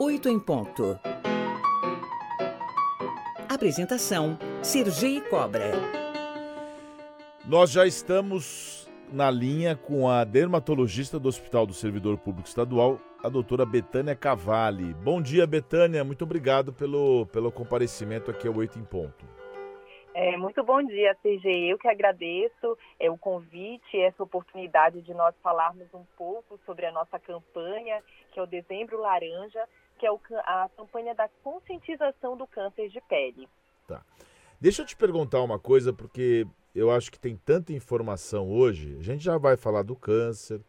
8 em ponto. Apresentação: Sergi Cobra. Nós já estamos na linha com a dermatologista do Hospital do Servidor Público Estadual, a doutora Betânia Cavalli. Bom dia, Betânia. Muito obrigado pelo, pelo comparecimento aqui ao 8 em ponto. É, muito bom dia, CG. Eu que agradeço é, o convite, essa oportunidade de nós falarmos um pouco sobre a nossa campanha, que é o Dezembro Laranja, que é o, a campanha da conscientização do câncer de pele. Tá. Deixa eu te perguntar uma coisa, porque eu acho que tem tanta informação hoje. A gente já vai falar do câncer,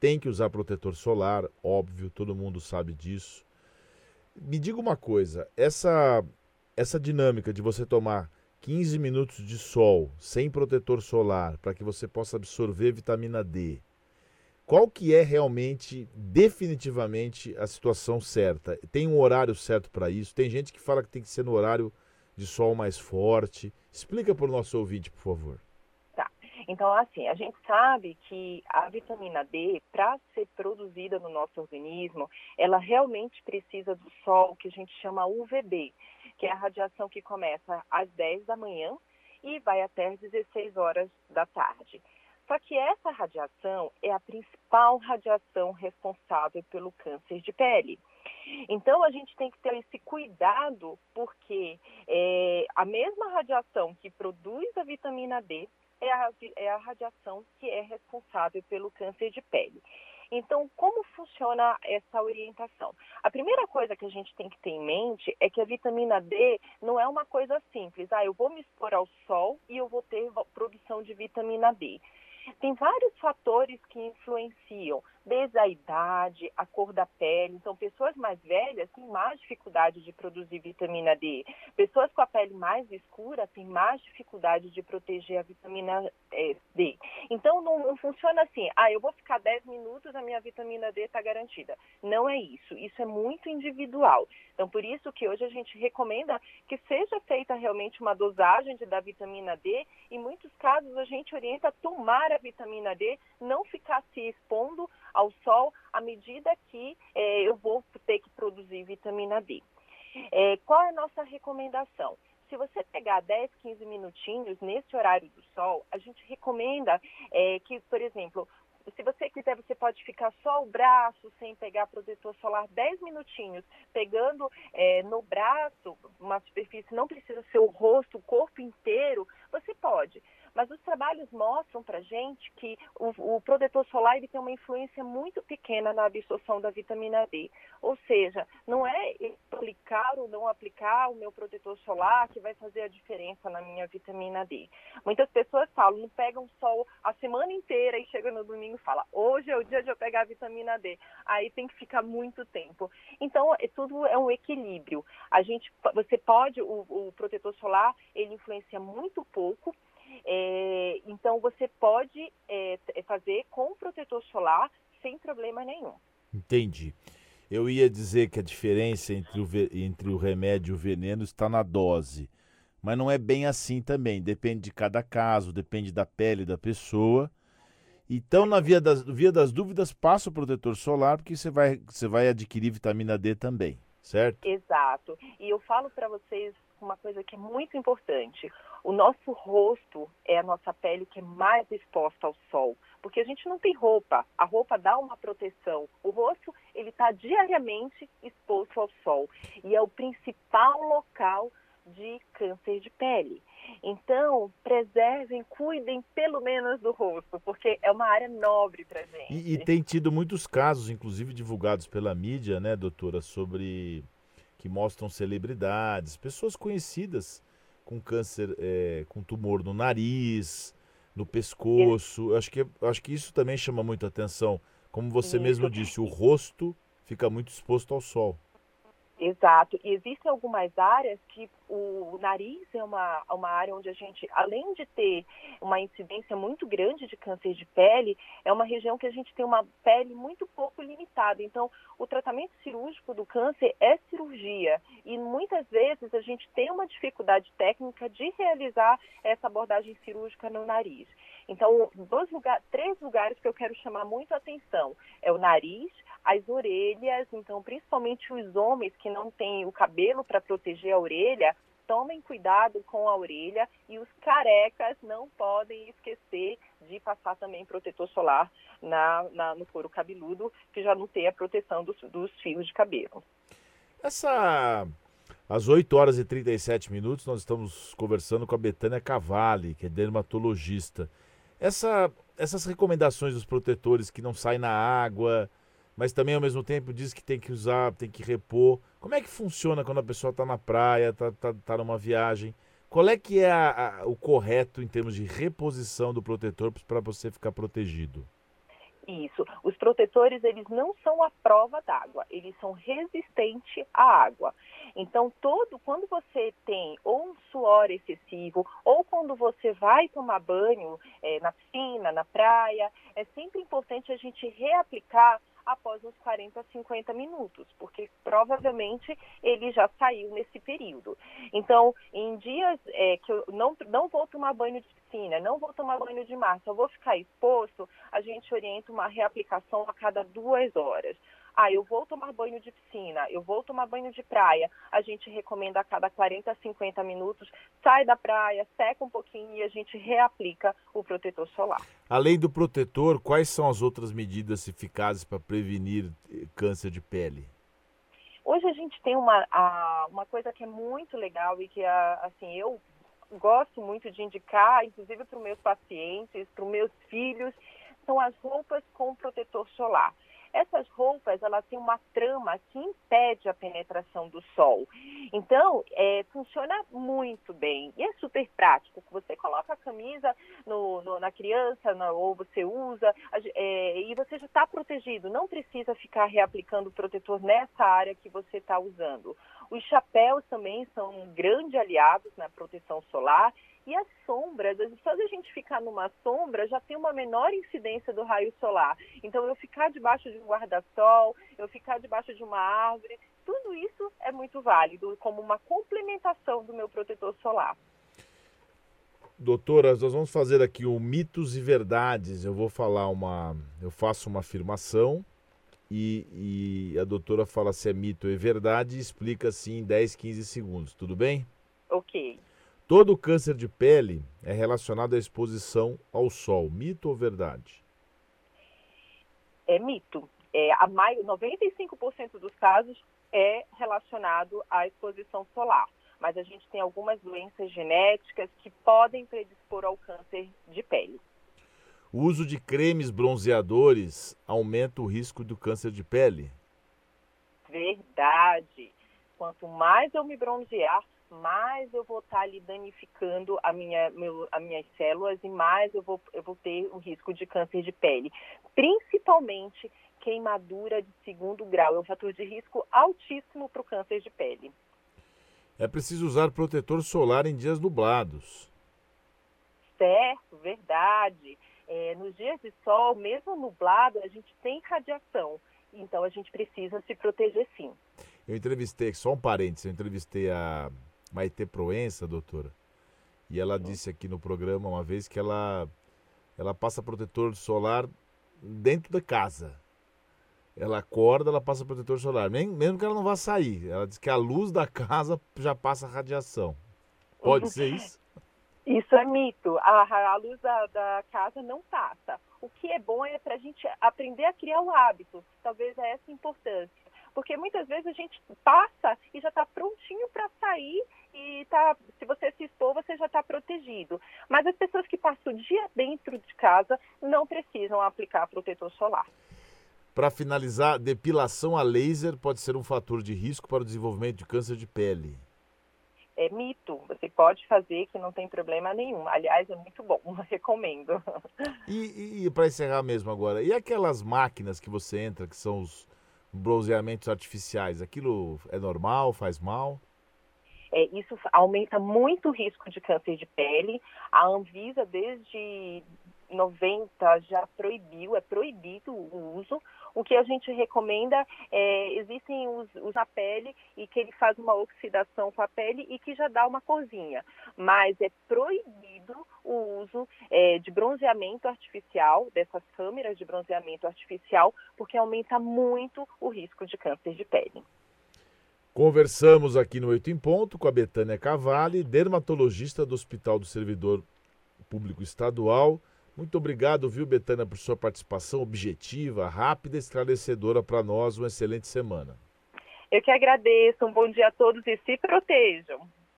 tem que usar protetor solar, óbvio, todo mundo sabe disso. Me diga uma coisa, essa essa dinâmica de você tomar 15 minutos de sol sem protetor solar para que você possa absorver vitamina D. Qual que é realmente, definitivamente, a situação certa? Tem um horário certo para isso? Tem gente que fala que tem que ser no horário de sol mais forte. Explica para o nosso ouvinte, por favor. Tá. Então, assim, a gente sabe que a vitamina D, para ser produzida no nosso organismo, ela realmente precisa do sol, que a gente chama UVB que é a radiação que começa às 10 da manhã e vai até às 16 horas da tarde. Só que essa radiação é a principal radiação responsável pelo câncer de pele. Então a gente tem que ter esse cuidado, porque é, a mesma radiação que produz a vitamina D é a, é a radiação que é responsável pelo câncer de pele. Então, como funciona essa orientação? A primeira coisa que a gente tem que ter em mente é que a vitamina D não é uma coisa simples. Ah, eu vou me expor ao sol e eu vou ter produção de vitamina D. Tem vários fatores que influenciam, desde a idade, a cor da pele. Então, pessoas mais velhas têm mais dificuldade de produzir vitamina D. Pessoas com a pele mais escura têm mais dificuldade de proteger a vitamina é, D. Então, não, não, funciona assim, ah, eu vou ficar 10 minutos, a minha vitamina D está garantida. Não é isso. Isso é muito individual. Então, por isso que hoje a gente recomenda que seja feita realmente uma dosagem de, da vitamina D. Em muitos casos, a gente orienta a tomar a vitamina D, não ficar se expondo ao sol à medida que é, eu vou ter que produzir vitamina D. É, qual é a nossa recomendação? Se você pegar 10, 15 minutinhos nesse horário do sol, a gente recomenda é, que, por exemplo, se você quiser, você pode ficar só o braço sem pegar protetor solar 10 minutinhos, pegando é, no braço, uma superfície, não precisa ser o rosto, o corpo inteiro, você pode. Trabalhos mostram para gente que o, o, protetor solar ele tem uma influência muito pequena na absorção da vitamina D. Ou seja, não é aplicar ou não aplicar o meu protetor solar que vai fazer a diferença na minha vitamina D. Muitas pessoas falam, não pegam sol a semana inteira e chega no domingo e fala, hoje é o dia de eu pegar a vitamina D. Aí tem que ficar muito tempo. Então, é, tudo é um equilíbrio. A gente, você pode, o, o protetor solar, ele influencia muito pouco, é, então, você pode é, é, fazer com protetor solar sem problema nenhum. Entendi. Eu ia dizer que a diferença entre o, entre o remédio e o veneno está na dose. Mas não é bem assim também. Depende de cada caso, depende da pele da pessoa. Então, na via das, via das dúvidas, passa o protetor solar, porque você vai, você vai adquirir vitamina D também, certo? Exato. E eu falo para vocês uma coisa que é muito importante. O nosso rosto é a nossa pele que é mais exposta ao sol, porque a gente não tem roupa. A roupa dá uma proteção. O rosto ele está diariamente exposto ao sol e é o principal local de câncer de pele. Então, preservem, cuidem pelo menos do rosto, porque é uma área nobre para gente. E, e, tem tido muitos casos, inclusive divulgados pela mídia, né, doutora, sobre que mostram celebridades, pessoas conhecidas com câncer, é, com tumor no nariz, no pescoço. Eu acho que, acho que isso também chama muita atenção. Como você mesmo disse, o rosto fica muito exposto ao sol. Exato. E existem algumas áreas que o nariz é uma, uma área onde a gente, além de ter uma incidência muito grande de câncer de pele, é uma região que a gente tem uma pele muito pouco limitada. Então, o tratamento cirúrgico do câncer é cirurgia. E muitas vezes a gente tem uma dificuldade técnica de realizar essa abordagem cirúrgica no nariz. Então, dois três lugares que eu quero chamar muito a atenção é o nariz, as orelhas, então principalmente os homens que não têm o cabelo para proteger a orelha, tomem cuidado com a orelha e os carecas não podem esquecer de passar também protetor solar na, na no couro cabeludo, que já não tem a proteção dos, dos fios de cabelo. Essa às 8 horas e 37 minutos, nós estamos conversando com a Betânia Cavalli, que é dermatologista. Essa, essas recomendações dos protetores que não saem na água, mas também ao mesmo tempo diz que tem que usar, tem que repor. Como é que funciona quando a pessoa está na praia, está tá, tá numa viagem? Qual é que é a, a, o correto em termos de reposição do protetor para você ficar protegido? Isso. Os protetores, eles não são a prova d'água, eles são resistentes à água. Então, todo quando você tem ou um suor excessivo, ou quando você vai tomar banho é, na piscina, na praia, é sempre importante a gente reaplicar após uns 40 50 minutos, porque provavelmente ele já saiu nesse período. Então, em dias é, que eu não, não vou tomar banho de piscina, não vou tomar banho de mar, só vou ficar exposto, a gente orienta uma reaplicação a cada duas horas. Ah, eu vou tomar banho de piscina, eu vou tomar banho de praia. A gente recomenda a cada 40 50 minutos, sai da praia, seca um pouquinho e a gente reaplica o protetor solar. Além do protetor, quais são as outras medidas eficazes para prevenir eh, câncer de pele? Hoje a gente tem uma, uma coisa que é muito legal e que assim eu gosto muito de indicar, inclusive para os meus pacientes, para os meus filhos, são as roupas com protetor solar. Essas roupas, elas têm uma trama que impede a penetração do sol. Então, é, funciona muito bem. E é super prático. Você coloca a camisa no, no, na criança, no, ou você usa, é, e você já está protegido. Não precisa ficar reaplicando o protetor nessa área que você está usando. Os chapéus também são grandes aliados na proteção solar e as sombras, só de a gente ficar numa sombra já tem uma menor incidência do raio solar. Então, eu ficar debaixo de um guarda-sol, eu ficar debaixo de uma árvore, tudo isso é muito válido como uma complementação do meu protetor solar. Doutora, nós vamos fazer aqui o mitos e verdades. Eu vou falar uma. Eu faço uma afirmação e, e a doutora fala se é mito ou é verdade e explica assim em 10, 15 segundos. Tudo bem? Ok. Todo câncer de pele é relacionado à exposição ao sol. Mito ou verdade? É mito. É, a mais, 95% dos casos é relacionado à exposição solar. Mas a gente tem algumas doenças genéticas que podem predispor ao câncer de pele. O uso de cremes bronzeadores aumenta o risco do câncer de pele? Verdade. Quanto mais eu me bronzear, mais eu vou estar ali danificando a minha, meu, as minhas células e mais eu vou, eu vou ter o risco de câncer de pele. Principalmente queimadura de segundo grau. É um fator de risco altíssimo para o câncer de pele. É preciso usar protetor solar em dias nublados. Certo, verdade. É, nos dias de sol, mesmo nublado, a gente tem radiação. Então a gente precisa se proteger sim. Eu entrevistei, só um parênteses, eu entrevistei a Maite Proença, doutora. E ela disse aqui no programa uma vez que ela, ela passa protetor solar dentro da casa. Ela acorda, ela passa protetor solar, mesmo que ela não vá sair. Ela diz que a luz da casa já passa radiação. Pode ser isso? Isso é mito. A, a luz da, da, casa não passa. O que é bom é para a gente aprender a criar o hábito. Talvez é essa a importância. Porque muitas vezes a gente passa e já está prontinho para sair e tá, se você se expor, você já está protegido. Mas as pessoas que passam o dia dentro de casa não precisam aplicar protetor solar. Para finalizar, depilação a laser pode ser um fator de risco para o desenvolvimento de câncer de pele. É mito, você pode fazer que não tem problema nenhum. Aliás, é muito bom, recomendo. E, e para encerrar mesmo agora, e aquelas máquinas que você entra, que são os bronzeamentos artificiais, aquilo é normal, faz mal? É, isso aumenta muito o risco de câncer de pele. A Anvisa, desde 90 já proibiu, é proibido o uso. O que a gente recomenda é, existem os, os na pele e que ele faz uma oxidação com a pele e que já dá uma corzinha. Mas é proibido o uso é, de bronzeamento artificial, dessas câmeras de bronzeamento artificial, porque aumenta muito o risco de câncer de pele. Conversamos aqui no Oito em Ponto com a Betânia Cavalli, dermatologista do Hospital do Servidor Público Estadual. Muito obrigado, viu, Betânia, por sua participação objetiva, rápida e esclarecedora para nós. Uma excelente semana. Eu que agradeço. Um bom dia a todos e se protejam.